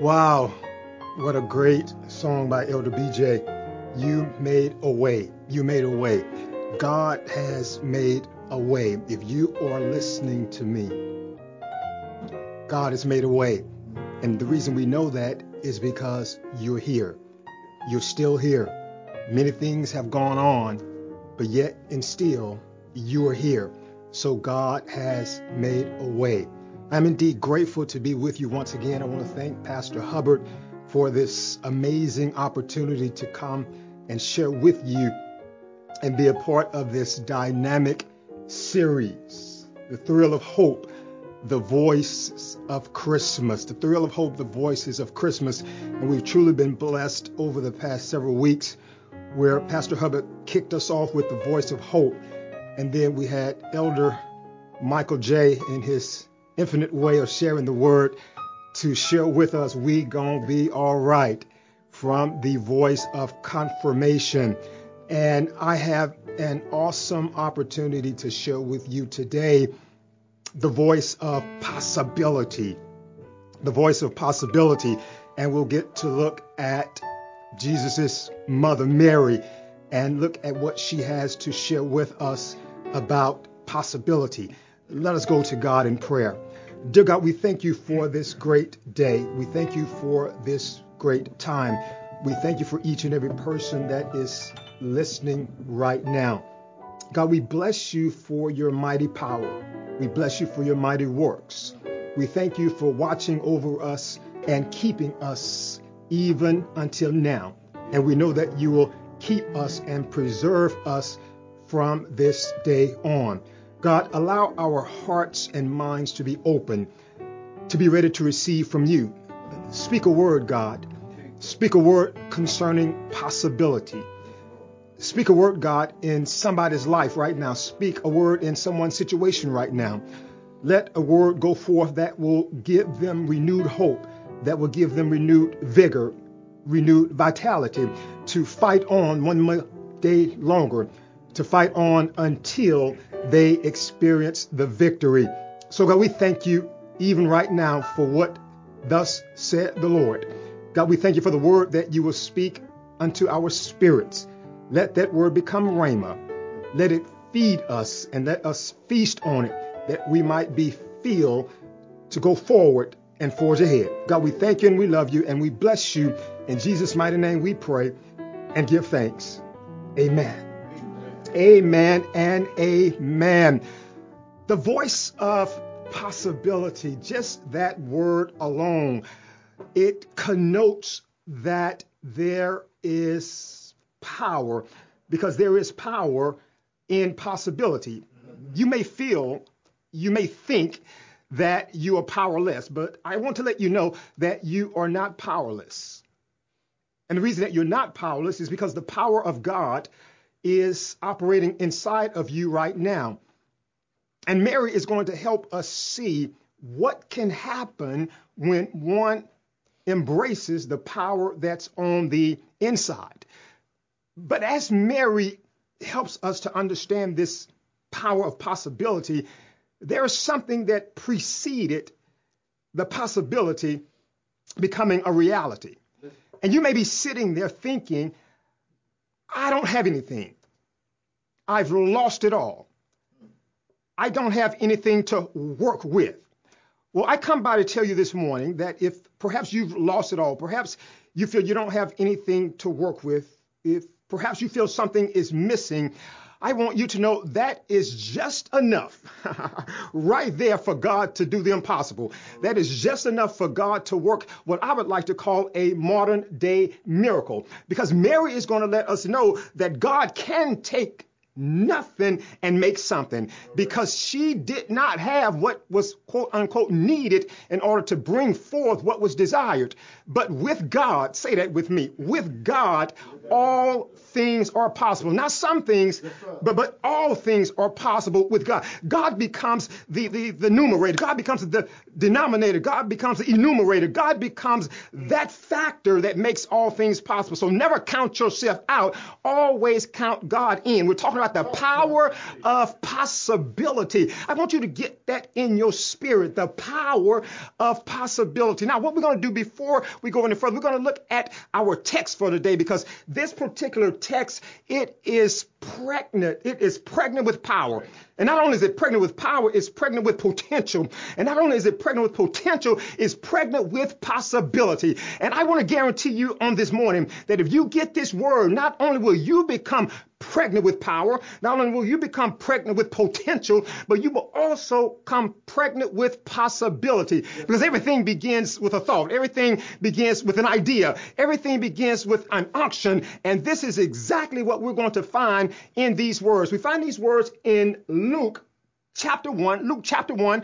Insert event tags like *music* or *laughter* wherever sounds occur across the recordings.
Wow, what a great song by Elder BJ. You made a way. You made a way. God has made a way. If you are listening to me, God has made a way. And the reason we know that is because you're here. You're still here. Many things have gone on, but yet and still you are here. So God has made a way. I'm indeed grateful to be with you once again. I want to thank Pastor Hubbard for this amazing opportunity to come and share with you and be a part of this dynamic series, The Thrill of Hope, The Voices of Christmas. The Thrill of Hope, The Voices of Christmas. And we've truly been blessed over the past several weeks where Pastor Hubbard kicked us off with the voice of hope. And then we had Elder Michael J. in his infinite way of sharing the word to share with us we gonna be all right from the voice of confirmation. And i have an awesome opportunity to share with you today the voice of possibility the voice of possibility. And we'll get to look at jesus's mother mary and look at what she has to share with us about possibility. Let us go to god in prayer Dear God, we thank you for this great day. We thank you for this great time. We thank you for each and every person that is listening right now. God, we bless you for your mighty power. We bless you for your mighty works. We thank you for watching over us and keeping us even until now. And we know that you will keep us and preserve us from this day on. God, allow our hearts and minds to be open, to be ready to receive from you. Speak a word, God. Speak a word concerning possibility. Speak a word, God, in somebody's life right now. Speak a word in someone's situation right now. Let a word go forth that will give them renewed hope, that will give them renewed vigor, renewed vitality to fight on one day longer, to fight on until they experience the victory. So, God, we thank you even right now for what thus said the Lord. God, we thank you for the word that you will speak unto our spirits. Let that word become rhema. Let it feed us and let us feast on it that we might be filled to go forward and forge ahead. God, we thank you and we love you and we bless you. In Jesus' mighty name we pray and give thanks. Amen. Amen and amen. The voice of possibility, just that word alone, it connotes that there is power because there is power in possibility. You may feel, you may think that you are powerless, but I want to let you know that you are not powerless. And the reason that you're not powerless is because the power of God is operating inside of you right now. And Mary is going to help us see what can happen when one embraces the power that's on the inside. But as Mary helps us to understand this power of possibility, there is something that preceded the possibility becoming a reality. And you may be sitting there thinking, I don't have anything. I've lost it all. I don't have anything to work with. Well, I come by to tell you this morning that if perhaps you've lost it all, perhaps you feel you don't have anything to work with, if perhaps you feel something is missing, I want you to know that is just enough *laughs* right there for God to do the impossible. That is just enough for God to work what I would like to call a modern day miracle. Because Mary is going to let us know that God can take nothing and make something because she did not have what was quote unquote needed in order to bring forth what was desired. But with God, say that with me, with God, all things are possible. Not some things, but, but all things are possible with God. God becomes the, the, the numerator. God becomes the denominator. God becomes the enumerator. God becomes that factor that makes all things possible. So never count yourself out. Always count God in. We're talking about the power of possibility. I want you to get that in your spirit, the power of possibility. Now, what we're going to do before we go any further, we're going to look at our text for today because this particular text, it is pregnant. It is pregnant with power. And not only is it pregnant with power, it's pregnant with potential. And not only is it pregnant with potential, it's pregnant with possibility. And I want to guarantee you on this morning that if you get this word, not only will you become pregnant with power. Not only will you become pregnant with potential, but you will also come pregnant with possibility. Because everything begins with a thought. Everything begins with an idea. Everything begins with an unction. And this is exactly what we're going to find in these words. We find these words in Luke chapter 1, Luke chapter 1,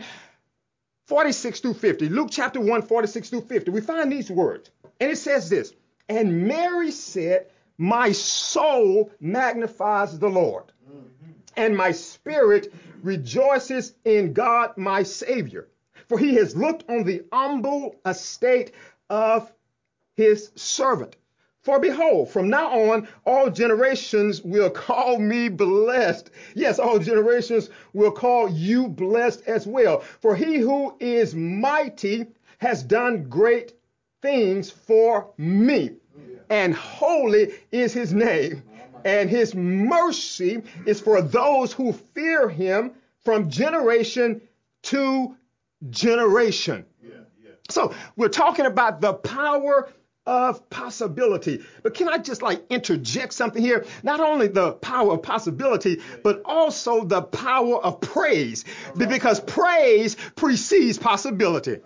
46 through 50. Luke chapter 1, 46 through 50. We find these words. And it says this, and Mary said, my soul magnifies the Lord, mm-hmm. and my spirit rejoices in God my Savior, for he has looked on the humble estate of his servant. For behold, from now on, all generations will call me blessed. Yes, all generations will call you blessed as well. For he who is mighty has done great things for me and holy is his name. And his mercy is for those who fear him from generation to generation. Yeah, yeah. So we're talking about the power of possibility. But can I just like interject something here? Not only the power of possibility, but also the power of praise, because praise precedes possibility.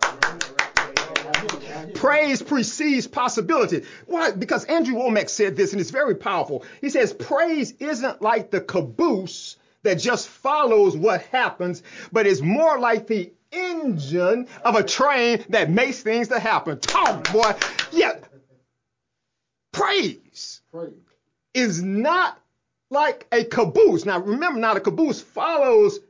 Praise precedes possibility. Why? Because Andrew Wommack said this, and it's very powerful. He says, Praise isn't like the caboose that just follows what happens, but is more like the engine of a train that makes things to happen. Talk, boy. Yeah. Praise, Praise is not like a caboose. Now, remember, now the caboose follows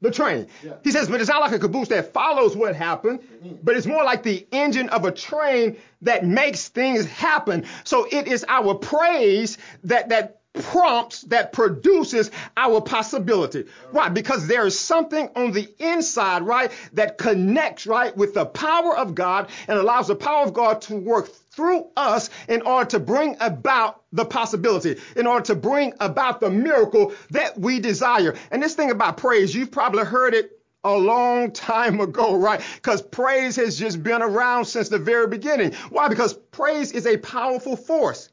the train. Yeah. He says, but it's not like a caboose that follows what happened, mm-hmm. but it's more like the engine of a train that makes things happen. So it is our praise that that prompts that produces our possibility. Why? Because there is something on the inside, right, that connects, right, with the power of God and allows the power of God to work through us in order to bring about the possibility, in order to bring about the miracle that we desire. And this thing about praise, you've probably heard it a long time ago, right? Because praise has just been around since the very beginning. Why? Because praise is a powerful force.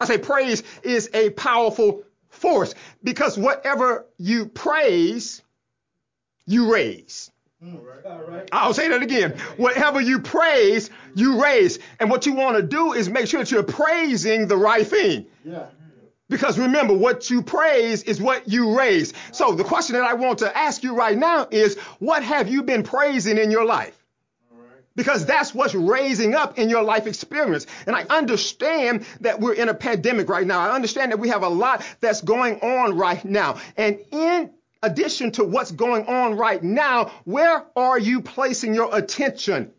I say praise is a powerful force because whatever you praise, you raise. Hmm. I'll say that again. Whatever you praise, you raise. And what you want to do is make sure that you're praising the right thing. Yeah. Because remember, what you praise is what you raise. So the question that I want to ask you right now is, what have you been praising in your life? because that's what's raising up in your life experience. And I understand that we're in a pandemic right now. I understand that we have a lot that's going on right now. And in addition to what's going on right now, where are you placing your attention?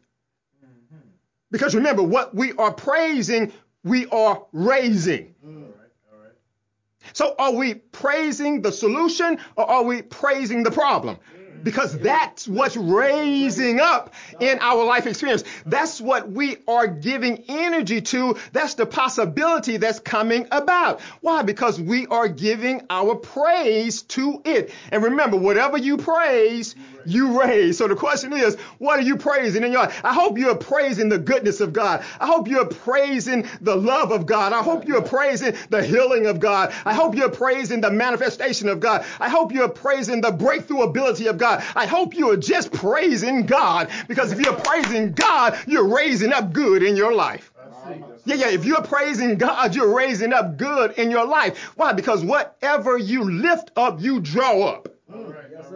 Because remember, what we are praising, we are raising. So are we praising the solution or are we praising the problem? Because that's what's raising up in our life experience. That's what we are giving energy to. That's the possibility that's coming about. Why? Because we are giving our praise to it. And remember, whatever you praise, you raise. So the question is, what are you praising in your life? I hope you're praising the goodness of God. I hope you're praising the love of God. I hope you're praising the healing of God. I hope you're praising the manifestation of God. I hope you're praising the breakthrough ability of God. I hope you are just praising God because if you're praising God, you're raising up good in your life. Yeah, yeah. If you're praising God, you're raising up good in your life. Why? Because whatever you lift up, you draw up.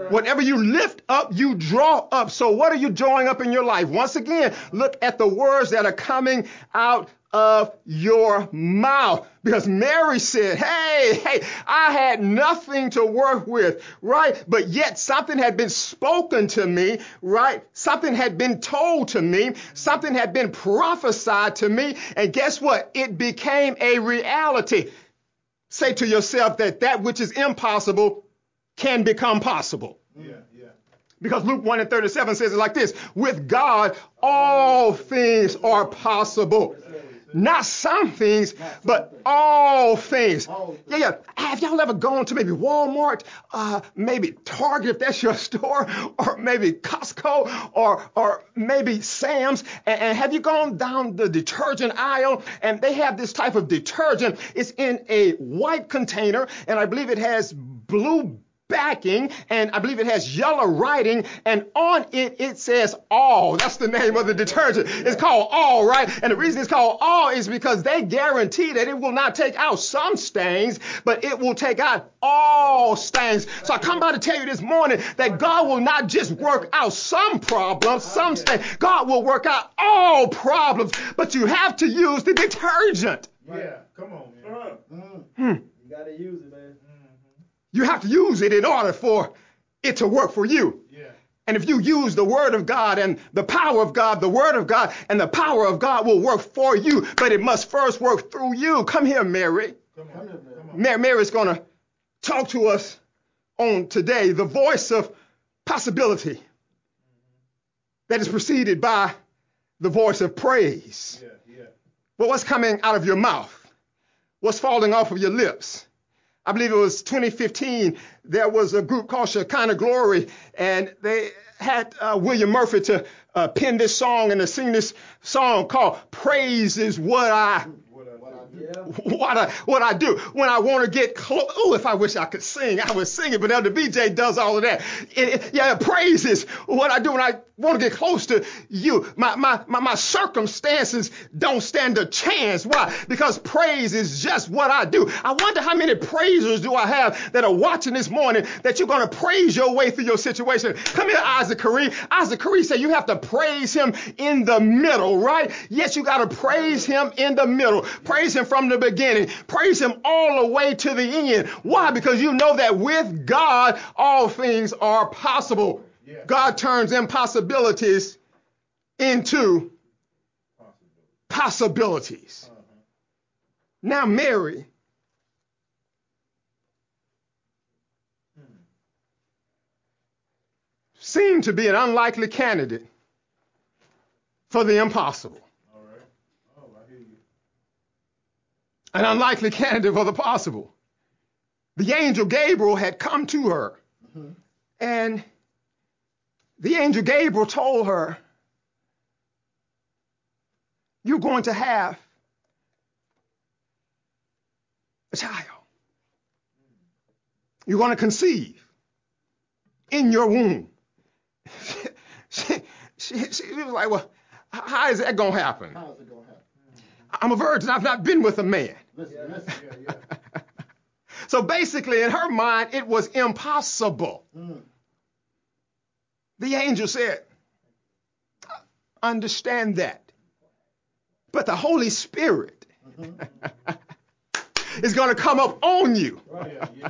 Whatever you lift up, you draw up. So what are you drawing up in your life? Once again, look at the words that are coming out of your mouth. Because Mary said, Hey, hey, I had nothing to work with, right? But yet something had been spoken to me, right? Something had been told to me. Something had been prophesied to me. And guess what? It became a reality. say to yourself that that which is impossible can become possible. Yeah, yeah. Because Luke 1 and 37 says it like this With God, all things are possible. Not some things, but all things. Yeah, yeah. Have y'all ever gone to maybe Walmart, uh, maybe Target if that's your *laughs* store, or maybe Costco, or or maybe Sam's? And, and have you gone down the detergent aisle and they have this type of detergent? It's in a white container, and I believe it has blue backing and I believe it has yellow writing and on it it says all. That's the name of the detergent. It's called all, right? And the reason it's called all is because they guarantee that it will not take out some stains, but it will take out all stains. So I come by to tell you this morning that God will not just work out some problems, some stains. God will work out all problems, but you have to use the detergent. Yeah, come on, man. Mm. You gotta use it, man. You have to use it in order for it to work for you. Yeah. And if you use the word of God and the power of God, the word of God and the power of God will work for you, but it must first work through you. Come here, Mary. Come Come on. here. Come on. Mary Mary's going to talk to us on today, the voice of possibility mm-hmm. that is preceded by the voice of praise. Yeah, yeah. Well, what's coming out of your mouth? What's falling off of your lips? I believe it was 2015. There was a group called Shekinah Glory, and they had uh, William Murphy to uh, pen this song and to sing this song called "Praise Is What I What I What I do. when I want to get close. Oh, if I wish I could sing, I would sing it. But Elder BJ does all of that. It- it- yeah, praise is what I do when I want to get close to you. My, my my my circumstances don't stand a chance. Why? Because praise is just what I do. I wonder how many praisers do I have that are watching this morning that you're going to praise your way through your situation. Come here, Isaac Carree. Isaac Carree said you have to praise him in the middle, right? Yes, you got to praise him in the middle. Praise him from the beginning. Praise him all the way to the end. Why? Because you know that with God, all things are possible. God turns impossibilities into possibilities. Uh-huh. Now, Mary hmm. seemed to be an unlikely candidate for the impossible. All right. Oh, I hear you. an unlikely candidate for the possible. The angel Gabriel had come to her, mm-hmm. and the angel Gabriel told her, You're going to have a child. You're going to conceive in your womb. *laughs* she, she, she was like, Well, how is that going to happen? How's it gonna happen? I'm a virgin. I've not been with a man. Listen, listen. yeah, yeah. *laughs* So basically, in her mind, it was impossible. Mm. The angel said, Understand that. But the Holy Spirit *laughs* is going to come up on you, oh, Yeah, yeah.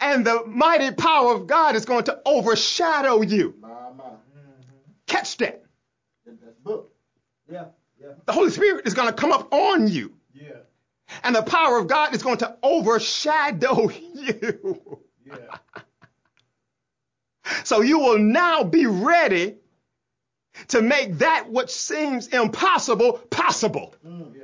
and the mighty power of God is going to overshadow you. My, my. Mm-hmm. Catch that. Yeah, yeah. The Holy Spirit is going to come up on you, Yeah, and the power of God is going to overshadow *laughs* you. So you will now be ready to make that which seems impossible possible. Yeah.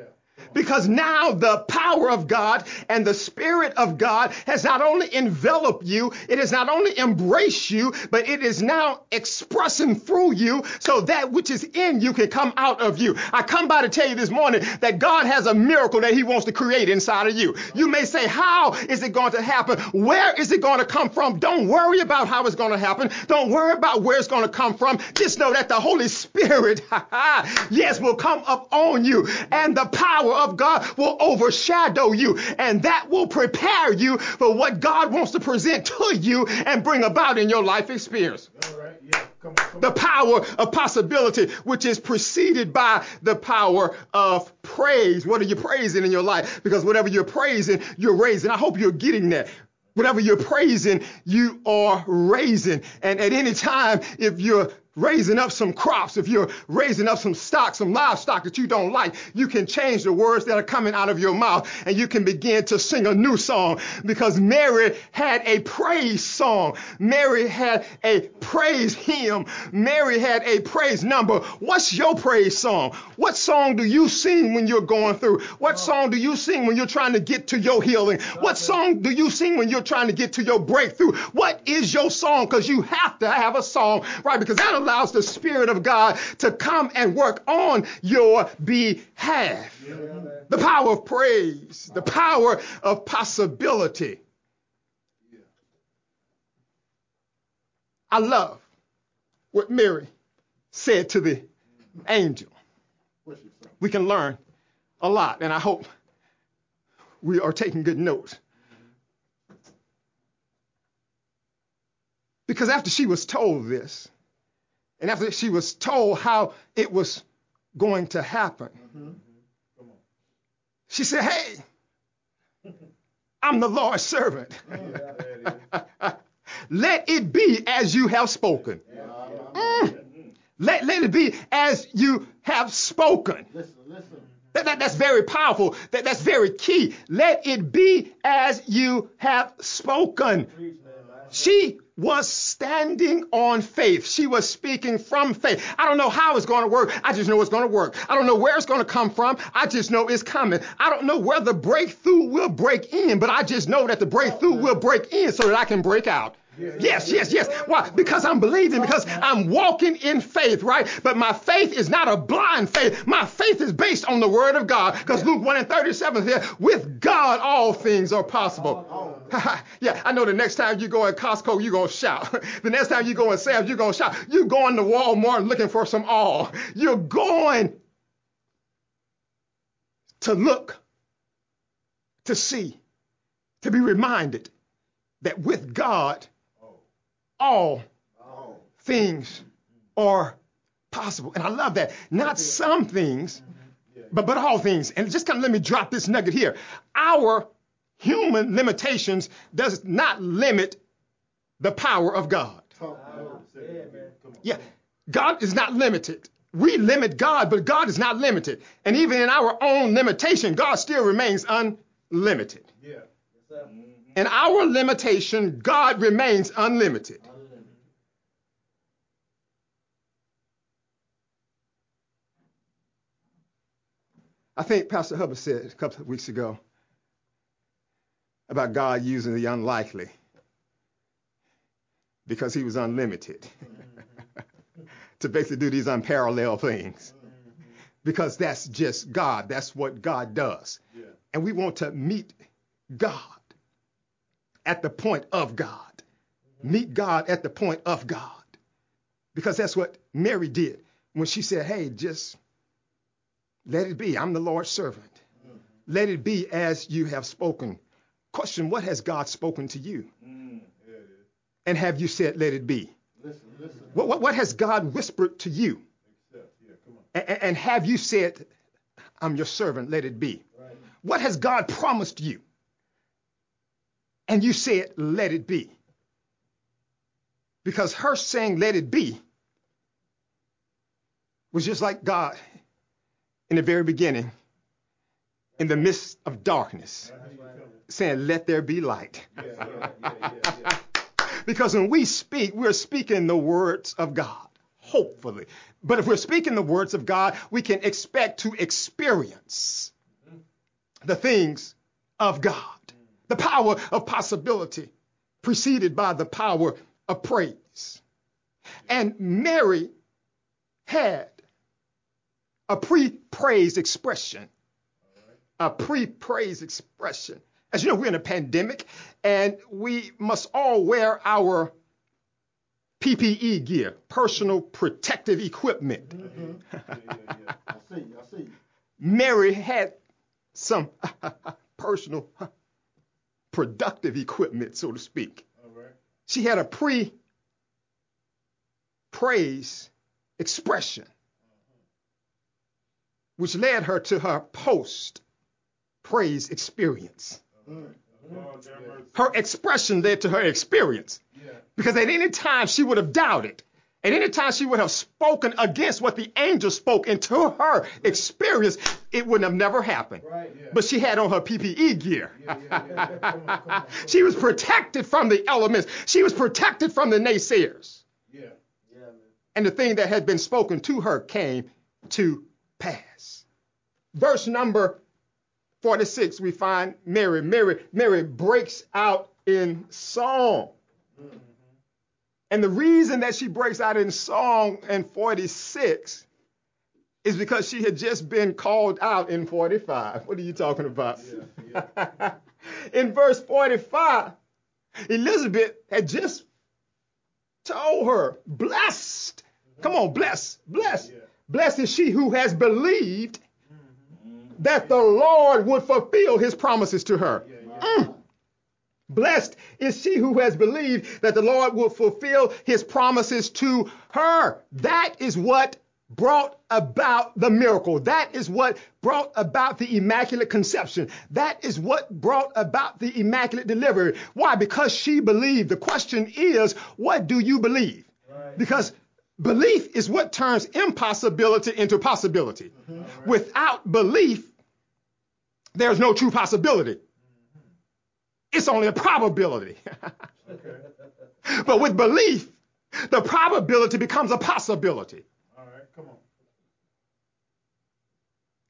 Because now the power of God and the Spirit of God has not only enveloped you, it has not only embraced you, but it is now expressing through you so that which is in you can come out of you. I come by to tell you this morning that God has a miracle that He wants to create inside of you. You may say, How is it going to happen? Where is it going to come from? Don't worry about how it's going to happen. Don't worry about where it's going to come from. Just know that the Holy Spirit, *laughs* yes, will come up on you and the power of God will overshadow you and that will prepare you for what God wants to present to you and bring about in your life experience. All right. Yeah. Come on. Come The power of possibility, which is preceded by the power of praise. What are you praising in your life? Because whatever you're praising, you're raising. I hope you're getting that. Whatever you're praising, you are raising. And at any time, if you're raising up some crops, if you're raising up some stock, some livestock that you don't like, you can change the words that are coming out of your mouth and you can begin to sing a new song because Mary had a praise song. Mary had a praise hymn. Mary had a praise number. What's your praise song? What song do you sing when you're going through? What oh. song do you sing when you're trying to get to your healing? What song do you sing when you're trying to get to your breakthrough? What is your song? Because you have to have a song, right? Because that allows the Spirit of God to come and work on your behalf. The power of praise, the power of possibility. I love what Mary said to the angel. We can learn a lot, and I hope we are taking good notes. Because after she was told this, and after she was told how it was going to happen, on. she said, Hey, I'm the Lord's servant. *laughs* Let it be as you have spoken. Mm. Let, let it be as you have spoken. Listen, listen. That, that- that's very powerful. That, that's very key. Let it be as you have spoken. She was standing on faith. She was speaking from faith. I don't know how it's going to work. I just know it's going to work. I don't know where it's going to come from. I just know it's coming. I don't know where the breakthrough will break in, but I just know that the breakthrough will break in so that I can break out. Yes, yes, yes. Why? Because I'm believing, because I'm walking in faith, right? But my faith is not a blind faith. My faith is based on the word of God. Because Luke 1 and 37 says, with God all things are possible. *laughs* yeah, I know the next time you go at Costco, you're going to shout. *laughs* the next time you go in Sam's, you're going to shout. You're going to Walmart looking for some all. You're going to look, to see, to be reminded that with God, all things are possible. And I love that. Not some things, but, but all things. And just kind of let me drop this nugget here. Our human limitations does not limit the power of God. Talk about it. yeah, man. Come on. Yeah, God is not limited. We limit God, but God is not limited. And even in our own limitation, God still remains unlimited. Yeah. Mm-hmm. In our limitation, God remains unlimited. I think Pastor Hubbard said a couple of weeks ago about God using the unlikely because he was unlimited *laughs* to basically do these unparalleled things. Because that's just God. That's what God does. Yeah. And we want to meet God at the point of God. Meet God at the point of God. Because that's what Mary did when she said, Hey, just let it be. I'm the Lord's servant. Let it be as you have spoken. Question What has God spoken to you? Mm. And have you said, Let it be? Listen, listen. What, what, what has God whispered to you? Accept. Yeah. Come on. A- a- and have you said, I'm your servant, let it be? Right. What has God promised you? And you said, let it be. Because her saying, let it be, was just like God in the very beginning, in the midst of darkness, saying, let there be light. *laughs* Because when we speak, we're speaking the words of God, hopefully. But if we're speaking the words of God, we can expect to experience the things of God, the power of possibility, preceded by the power of praise. And Mary had a pre praise expression. A pre praise expression. As you know, we're in a pandemic and we must all wear our PPE gear, personal protective equipment. Mm-hmm. *laughs* Yeah. Yeah. Yeah. I see. I see. Mary had some *laughs* personal *laughs* productive equipment, so to speak. All right. She had a pre praise expression, which led her to her post praise experience. Lord, have mercy. Her expression led to her experience. Because at any time she would have doubted. at any time she would have spoken against what the angel spoke into her experience, it would have never happened. Right. Yeah. But she had on her PPE gear. She was protected from the elements. She was protected from the naysayers. Yeah. Yeah, man. And the thing that had been spoken to her came to pass. Verse number 46, we find Mary. Mary, Mary breaks out in song. And the reason that she breaks out in song in 46 is because she had just been called out in 45. What are you talking about? Yeah, *laughs* in verse 45, Elizabeth had just told her, blessed. Come on, blessed, blessed. Yeah. Blessed is she who has believed that the Lord would fulfill his promises to her. Mm. Blessed is she who has believed that the Lord will fulfill his promises to her. That is what brought about the miracle. That is what brought about the immaculate conception. That is what brought about the immaculate delivery. Why? Because she believed. The question is, what do you believe? Right. Because belief is what turns impossibility into possibility. Mm-hmm. Without belief, there's no true possibility. Mm-hmm. It's only a probability. *laughs* But with belief, the probability becomes a possibility. All right. Come on.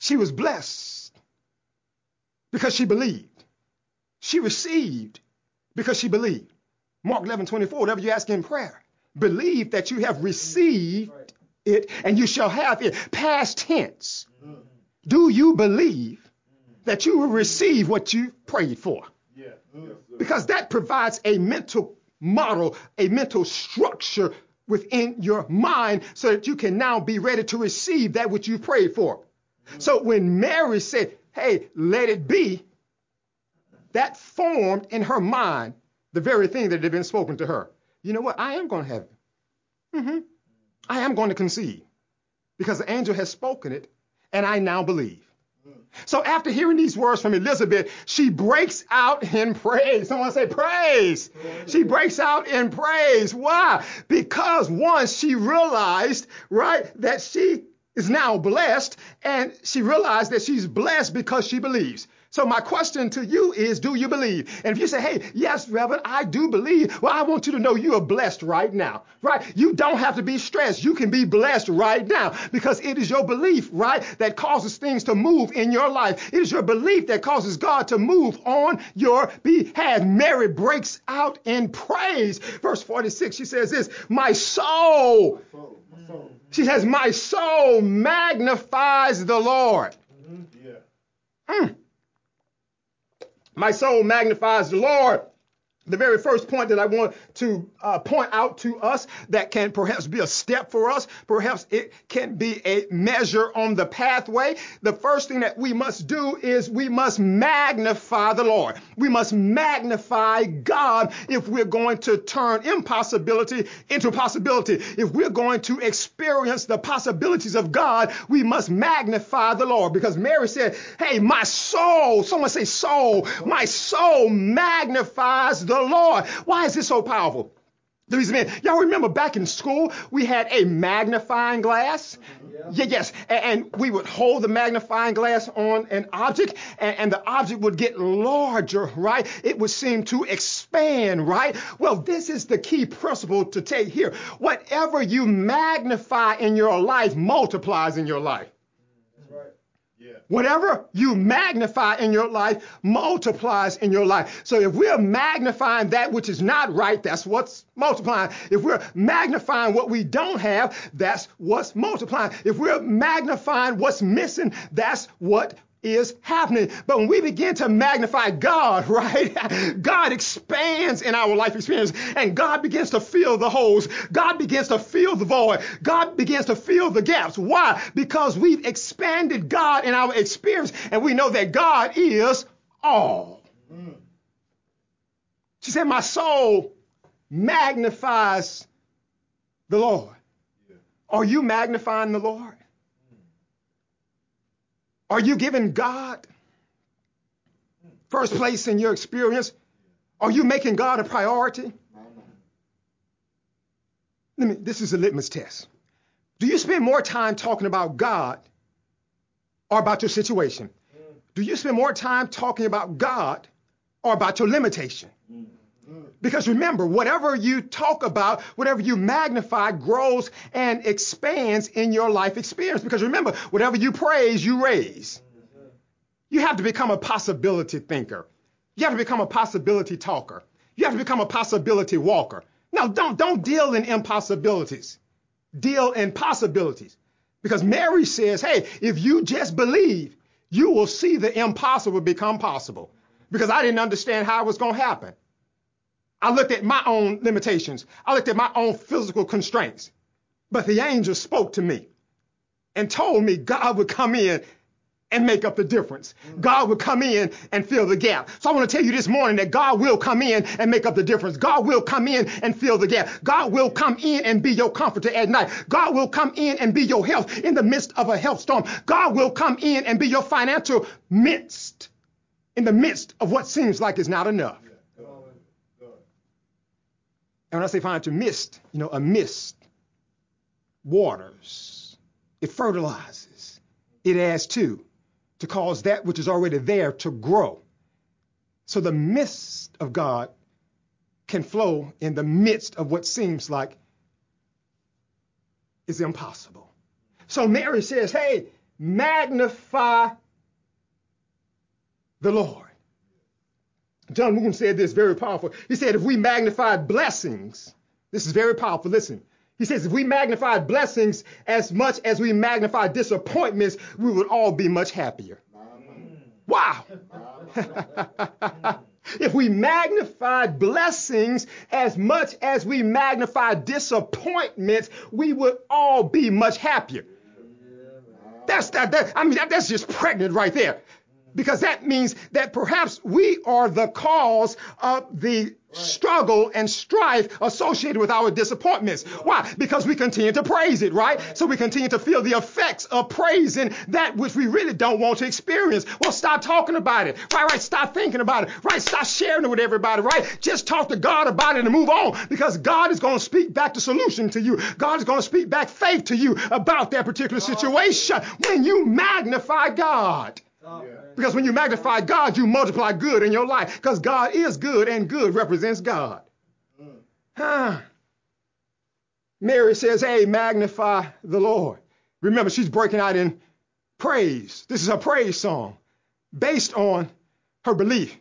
She was blessed because she believed. She received because she believed. Mark 11, 24, whatever you ask in prayer, believe that you have received it and you shall have it. Past tense. Do you believe that you will receive what you prayed for? Because that provides a mental model, a mental structure within your mind so that you can now be ready to receive that which you prayed for. So when Mary said, Hey, let it be, that formed in her mind the very thing that had been spoken to her. You know what? I am going to have it. hmm I am going to conceive because the angel has spoken it, and I now believe. So after hearing these words from Elizabeth, she breaks out in praise. Someone say praise. She breaks out in praise. Why? Because once she realized, right, that she is now blessed and she realized that she's blessed because she believes. So my question to you is, do you believe? And if you say, hey, yes, Reverend, I do believe, well, I want you to know you are blessed right now, right? You don't have to be stressed. You can be blessed right now because it is your belief, right, that causes things to move in your life. It is your belief that causes God to move on your behalf. Mary breaks out in praise. Verse 46, she says this, my soul, my soul. She says, my soul magnifies the Lord. Mm-hmm. Yeah. Hmm. My soul magnifies the Lord. The very first point that I want to uh, point out to us that can perhaps be a step for us, perhaps it can be a measure on the pathway. The first thing that we must do is we must magnify the Lord. We must magnify God if we're going to turn impossibility into possibility. If we're going to experience the possibilities of God, we must magnify the Lord because Mary said, Hey, my soul, someone say soul, my soul magnifies the Lord. Why is this so powerful? The reason being, y'all remember back in school, we had a magnifying glass? Mm-hmm. Yeah, yes. And, and we would hold the magnifying glass on an object, and, and the object would get larger, right? It would seem to expand, right? Well, this is the key principle to take here. Whatever you magnify in your life multiplies in your life. Whatever you magnify in your life multiplies in your life. So if we're magnifying that which is not right, that's what's multiplying. If we're magnifying what we don't have, that's what's multiplying. If we're magnifying what's missing, that's what is happening. But when we begin to magnify God, *laughs* right, God expands in our life experience and God begins to fill the holes. God begins to fill the void. God begins to fill the gaps. Why? Because we've expanded God in our experience and we know that God is all. She said, My soul magnifies the Lord. Are you magnifying the Lord? Are you giving God first place in your experience? Are you making God a priority? Let me, this is a litmus test. Do you spend more time talking about God or about your situation? Do you spend more time talking about God or about your limitation? Because remember, whatever you talk about, whatever you magnify, grows and expands in your life experience. Because remember, whatever you praise, you raise. You have to become a possibility thinker. You have to become a possibility talker. You have to become a possibility walker. Now, don't, don't deal in impossibilities. Deal in possibilities. Because Mary says, hey, if you just believe, you will see the impossible become possible. Because I didn't understand how it was going to happen. I looked at my own limitations. I looked at my own physical constraints. But the angel spoke to me and told me God would come in and make up the difference. God will come in and fill the gap. So I want to tell you this morning that God will come in and make up the difference. God will come in and fill the gap. God will come in and be your comforter at night. God will come in and be your health in the midst of a health storm. God will come in and be your financial midst in the midst of what seems like is not enough. And when I say financial mist, you know, a mist waters, it fertilizes, it adds to, to cause that which is already there to grow. So the mist of God can flow in the midst of what seems like is impossible. So Mary says, hey, magnify the Lord. John Moon said this very powerful. He said, if we magnified blessings, this is very powerful. Listen. He says, if we magnified blessings as much as we magnify disappointments, we would all be much happier. Wow. *laughs* if we magnify blessings as much as we magnify disappointments, we would all be much happier. That's that, that I mean that, that's just pregnant right there. Because that means that perhaps we are the cause of the struggle and strife associated with our disappointments. Why? Because we continue to praise it, right? So we continue to feel the effects of praising that which we really don't want to experience. Well, stop talking about it, right? Right? Stop thinking about it, right? Stop sharing it with everybody, right? Just talk to God about it and move on because God is going to speak back the solution to you. God is going to speak back faith to you about that particular situation when you magnify God. Oh, man. Because when you magnify God, you multiply good in your life. Because God is good and good represents God. Mm. Huh. Mary says, Hey, magnify the Lord. Remember, she's breaking out in praise. This is a praise song based on her belief.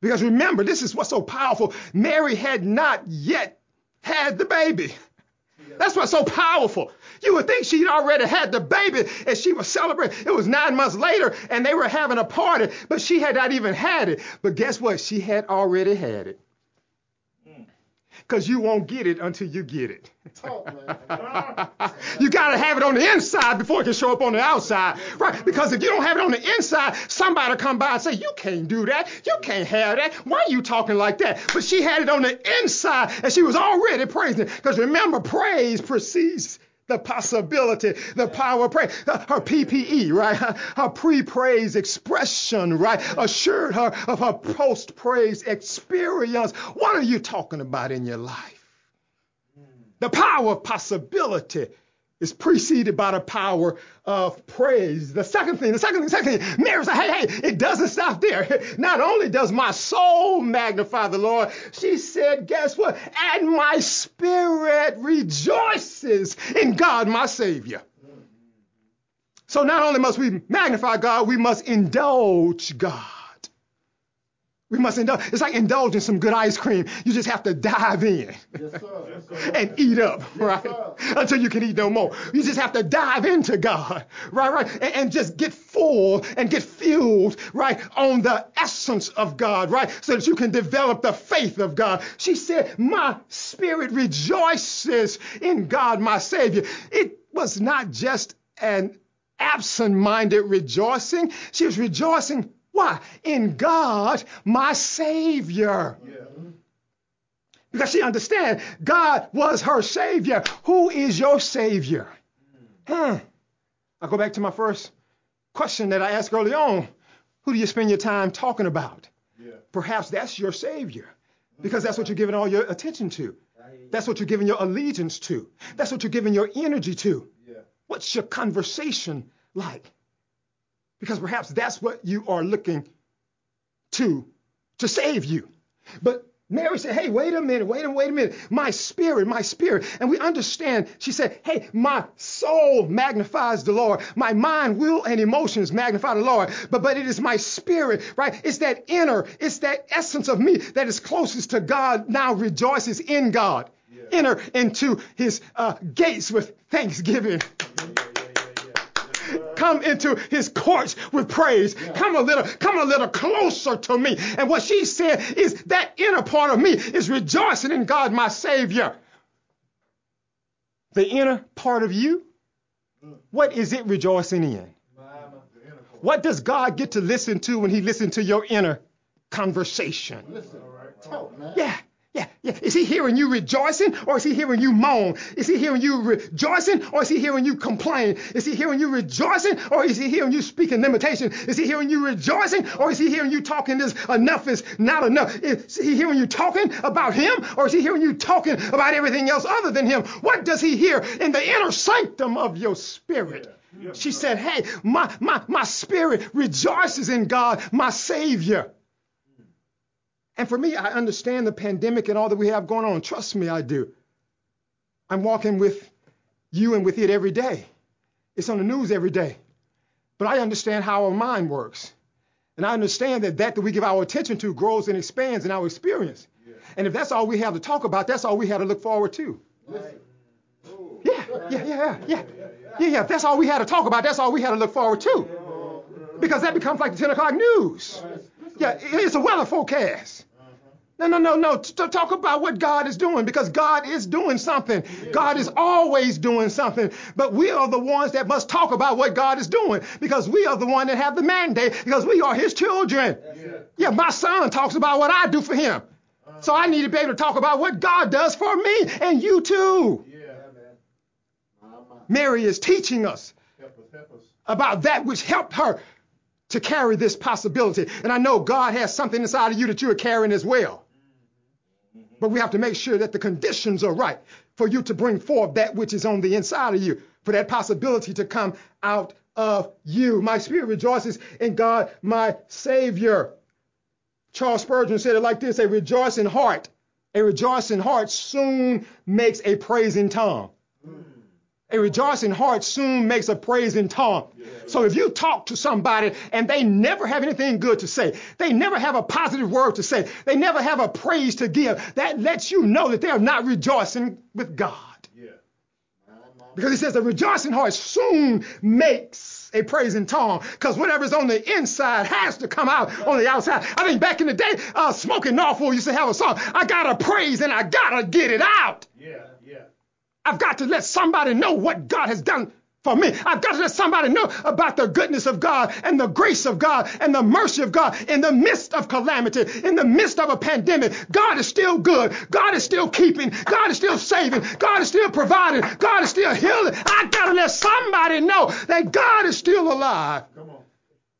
Because remember, this is what's so powerful. Mary had not yet had the baby. That's what's so powerful. You would think she'd already had the baby and she was celebrating. It was nine months later and they were having a party, but she had not even had it. But guess what? She had already had it. Because you won't get it until you get it. *laughs* You got to have it on the inside before it can show up on the outside. Right? Because if you don't have it on the inside, somebody come by and say, You can't do that. You can't have that. Why are you talking like that? But she had it on the inside and she was already praising. Because remember, praise precedes the possibility, the power of praise. Her PPE, right? Her pre-praise expression, right? Assured her of her post-praise experience. What are you talking about in your life? The power of possibility is preceded by the power of praise. The second thing, the second thing, the second thing, Mary said, hey, hey, it doesn't stop there. *laughs* Not only does my soul magnify the Lord, she said, guess what? And my spirit rejoices in God, my Savior. So not only must we magnify God, we must indulge God. We must indulge. It's like indulging some good ice cream. You just have to dive in Yes, sir. Yes, sir. and eat up, right? sir. Until you can eat no more. You just have to dive into God, right? Right? And, and just get full and get fueled, right? On the essence of God, right? So that you can develop the faith of God. She said, My spirit rejoices in God, my Savior. It was not just an absent minded rejoicing, she was rejoicing. Why? In God, my Savior Yeah. because she understands God was her Savior. Who is your Savior? Hmm. I'll go back to my first question that I asked early on. Who do you spend your time talking about? Yeah. Perhaps that's your Savior because that's what you're giving all your attention to. That's what you're giving your allegiance to. That's what you're giving your energy to. Yeah. What's your conversation like? Because perhaps that's what you are looking to to save you. But Mary said, Hey, wait a minute, wait a minute, wait a minute. My spirit, my spirit. And we understand, she said, Hey, my soul magnifies the Lord. My mind, will, and emotions magnify the Lord. But but it is my spirit, right? It's that inner, it's that essence of me that is closest to God now rejoices in God. Enter into his uh, gates with thanksgiving. Yeah, yeah, yeah, yeah. yeah. Come into his courts with praise. Come a little, come a little closer to me. And what she said is that inner part of me is rejoicing in God, my Savior. The inner part of you, what is it rejoicing in? Mama. The inner part. What does God get to listen to when he listens to your inner conversation? Listen. All right. Talk. Yeah, yeah, yeah. Is he hearing you rejoicing or is he hearing you moan? Is he hearing you rejoicing or is he hearing you complain? Is he hearing you rejoicing or is he hearing you speaking limitation? Is he hearing you rejoicing or is he hearing you talking this enough is not enough? Is he hearing you talking about him or is he hearing you talking about everything else other than him? What does he hear in the inner sanctum of your spirit? Yeah. She said, Hey, my, my, my spirit rejoices in God, my Savior. And for me, I understand the pandemic and all that we have going on. Trust me, I do. I'm walking with you and with it every day. It's on the news every day. But I understand how our mind works. And I understand that that that we give our attention to grows and expands in our experience. Yeah. And if that's all we have to talk about, that's all we have to look forward to. Yeah, yeah, yeah, yeah, yeah. Yeah, yeah. If that's all we had to talk about, that's all we had to look forward to. Because that becomes like the 10 o'clock news. Yeah, it's a weather forecast. No, no, no, no. T- talk about what God is doing because God is doing something. God is always doing something. But we are the ones that must talk about what God is doing because we are the one that have the mandate because we are his children. Yeah. My son talks about what I do for him. Uh-huh. So I need to be able to talk about what God does for me and you too. Mary is teaching us Help us, help us. about that which helped her to carry this possibility. And I know God has something inside of you that you are carrying as well. But we have to make sure that the conditions are right for you to bring forth that which is on the inside of you, for that possibility to come out of you. My spirit rejoices in God, my Savior. Charles Spurgeon said it like this a rejoicing heart, a rejoicing heart soon makes a praising tongue. A rejoicing heart soon makes a praising tongue. So if you talk to somebody and they never have anything good to say, they never have a positive word to say, they never have a praise to give, that lets you know that they are not rejoicing with God. Yeah. Because he says a rejoicing heart soon makes a praising tongue. Because whatever's on the inside has to come out on the outside. I think back in the day, uh, Smokie Norful used to have a song, I gotta praise and I gotta get it out. Yeah. Yeah. I've got to let somebody know what God has done for me. I've got to let somebody know about the goodness of God and the grace of God and the mercy of God in the midst of calamity, in the midst of a pandemic. God is still good. God is still keeping. God is still saving. God is still providing. God is still healing. I got to let somebody know that God is still alive Come on.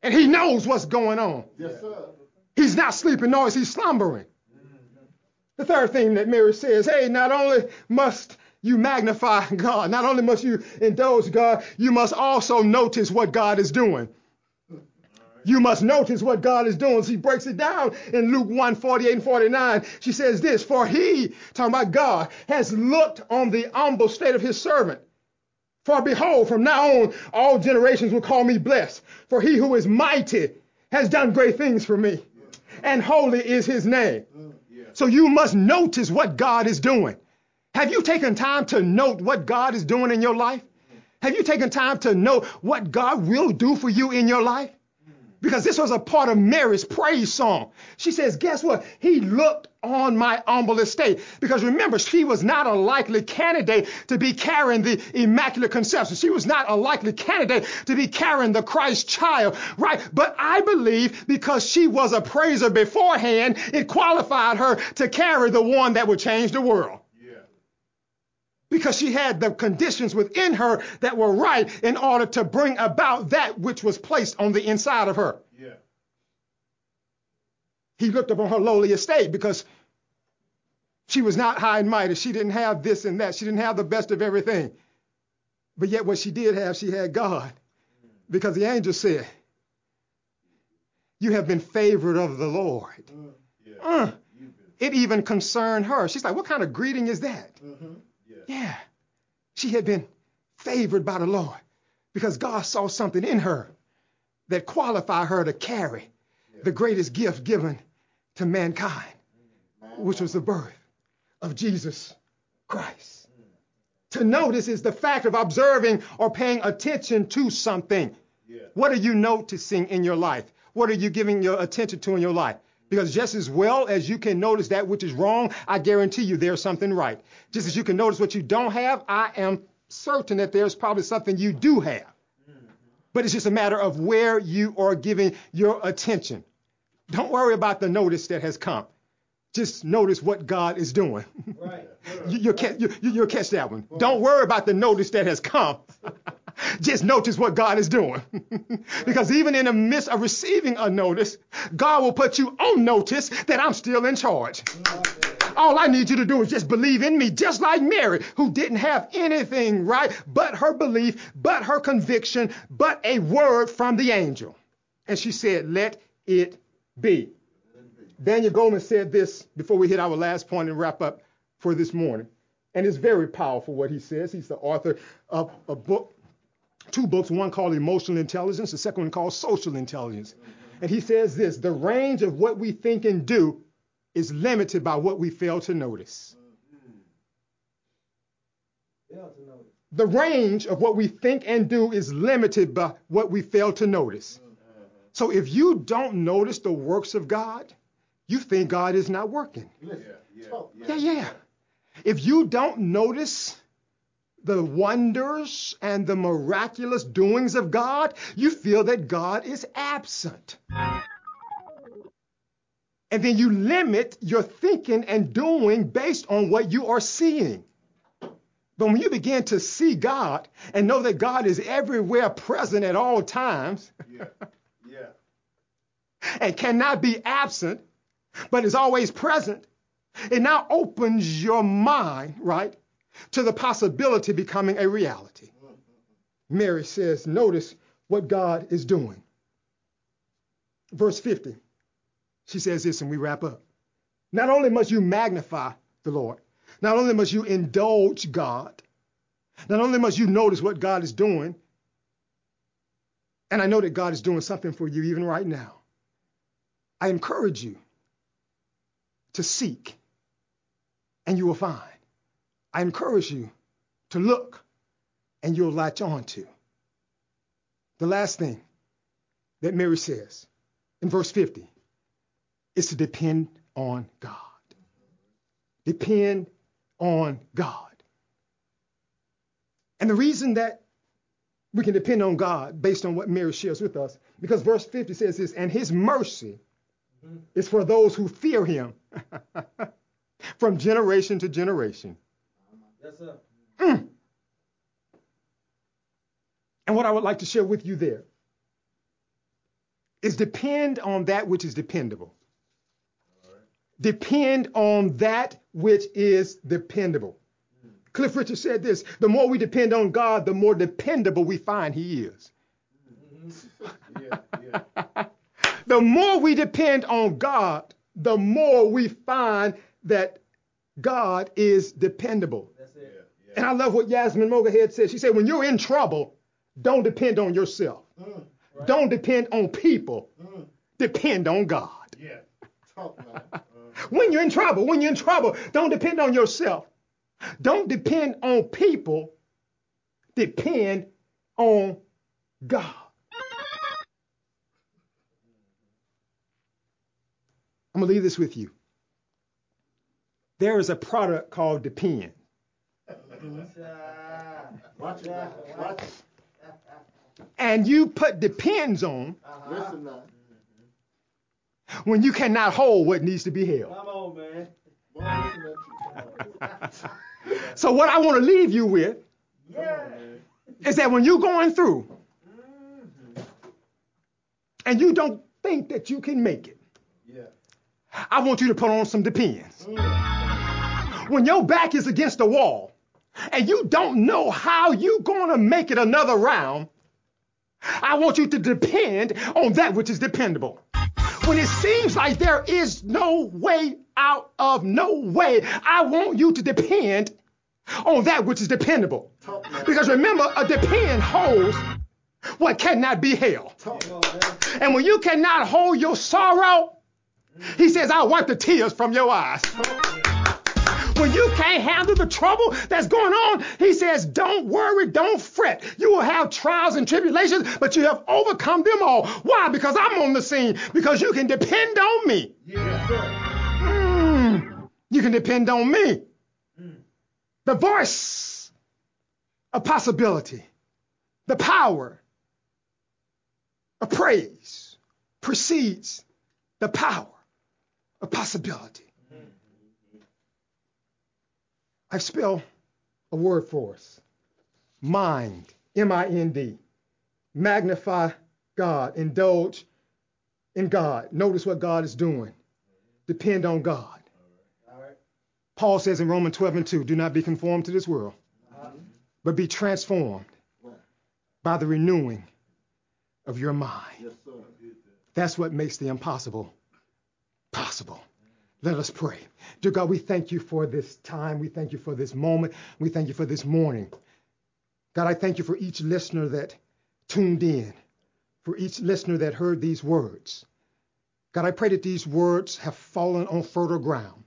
and he knows what's going on. Yes, sir. He's not sleeping, nor is he slumbering. Mm-hmm. The third thing that Mary says, hey, not only must you magnify *laughs* God, not only must you indulge God, you must also notice what God is doing. You must notice what God is doing. She breaks it down in Luke 1 48 and 49. She says this For he, talking about God, has looked on the humble state of his servant. For behold, from now on, all generations will call me blessed. For he who is mighty has done great things for me, and holy is his name. Mm, so you must notice what God is doing. Have you taken time to note what God is doing in your life? Have you taken time to know what God will do for you in your life? Because this was a part of Mary's praise song. She says, Guess what? He looked on my humble estate. Because remember, she was not a likely candidate to be carrying the Immaculate Conception. She was not a likely candidate to be carrying the Christ child, right? But I believe because she was a praiser beforehand, it qualified her to carry the one that would change the world. Because she had the conditions within her that were right in order to bring about that which was placed on the inside of her. Yeah. He looked upon her lowly estate because She was not high and mighty. She didn't have this and that. She didn't have the best of everything. But yet, what she did have, she had God. Because the angel said, You have been favored of the Lord. Yeah. Uh, it even concerned her. She's like, What kind of greeting is that? Mm-hmm. Yeah. She had been favored by the Lord because God saw something in her that qualified her to carry the greatest gift given to mankind, mm-hmm. which was the birth of Jesus Christ. Mm. To notice is the fact of observing or paying attention to something. Yeah. What are you noticing in your life? What are you giving your attention to in your life? Because just as well as you can notice that which is wrong, I guarantee you there's something right. Just as you can notice what you don't have, I am certain that there's probably something you do have. But it's just a matter of where you are giving your attention. Don't worry about the notice that has come. Just notice what God is doing. Right. *laughs* You, you'll, catch, you, you- you'll catch that one. Don't worry about the notice that has come. *laughs* Just notice what God is doing. *laughs* because even in the midst of receiving a notice, God will put you on notice that I'm still in charge. All I need you to do is just believe in me, just like Mary, who didn't have anything right but her belief, but her conviction, but a word from the angel. And she said, Let it be. Daniel Goleman said this before we hit our last point and wrap up for this morning. And it's very powerful what he says. He's the author of a book, two books, one called Emotional Intelligence, the second one called Social Intelligence. And he says this the range of what we think and do is limited by what we fail to notice. Fail to notice. The range of what we think and do is limited by what we fail to notice. So if you don't notice the works of God, you think God is not working. Yeah. Yeah, yeah. If you don't notice the wonders and the miraculous doings of God, you feel that God is absent. And then you limit your thinking and doing based on what you are seeing. But when you begin to see God and know that God is everywhere present at all times Yeah. Yeah. *laughs* and cannot be absent, but is always present, it now opens your mind, right, to the possibility becoming a reality. Mary says, notice what God is doing. Verse 50, she says this, and we wrap up. Not only must you magnify the Lord, not only must you indulge God, not only must you notice what God is doing, and I know that God is doing something for you even right now. I encourage you to seek and you will find. I encourage you to look and you'll latch on to. The last thing that Mary says in verse 50 is to depend on God. Depend on God. And the reason that we can depend on God based on what Mary shares with us, because verse 50 says this, and his mercy is for those who fear him *laughs* from generation to generation. Sir. Mm. And what I would like to share with you there is depend on that which is dependable. Depend on that which is dependable. Cliff Richard said this the more we depend on God, the more dependable we find He is. *laughs* Yeah. Yeah. The more we depend on God, the more we find that God is dependable. That's Yeah. it. Yeah. And I love what Yasmin Mogahed said. She said, when you're in trouble, don't depend on yourself. Mm. Right. Don't depend on people. Mm. Depend on God. Yeah. Talk now. When you're in trouble, when you're in trouble, don't depend on yourself. Don't depend on people. Depend on God. I'm going to leave this with you. There is a product called Depend. Watch it. Watch it. And you put depends on Uh-huh. When you cannot hold what needs to be held. Come on, man. Boy, listen at you. So, what I want to leave you with Yeah. is that when you're going through and you don't think that you can make it, Yeah. I want you to put on some depends. Mm. when your back is against the wall and you don't know how you're going to make it another round, I want you to depend on that which is dependable. When it seems like there is no way out of no way, I want you to depend on that which is dependable. Because remember, a depend holds what cannot be held. And when you cannot hold your sorrow, he says, I'll wipe the tears from your eyes. When you can't handle the trouble that's going on, he says, Don't worry, don't fret. You will have trials and tribulations, but you have overcome them all. Why? Because I'm on the scene, because you can depend on me. Yes, sir. Mm, you can depend on me. The voice of possibility, the power of praise precedes the power of possibility. I've spelled a word for us mind, M I N D. Magnify God, indulge in God. Notice what God is doing. Depend on God. All right. Paul says in Romans 12 and 2 do not be conformed to this world, but be transformed by the renewing of your mind. Yes. That's what makes the impossible possible. Let us pray. Dear God, we thank you for this time. We thank you for this moment. We thank you for this morning. God, I thank you for each listener that tuned in, for each listener that heard these words. God, I pray that these words have fallen on fertile ground,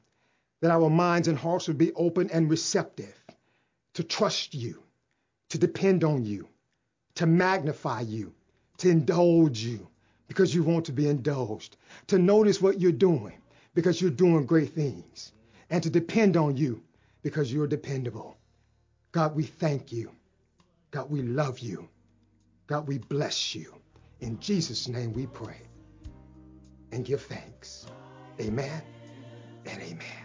that our minds and hearts would be open and receptive to trust you, to depend on you, to magnify you, to indulge you because you want to be indulged, to notice what you're doing because you're doing great things, and to depend on you because you're dependable. God, we thank you. God, we love you. God, we bless you. In Jesus' name we pray and give thanks. Amen and amen.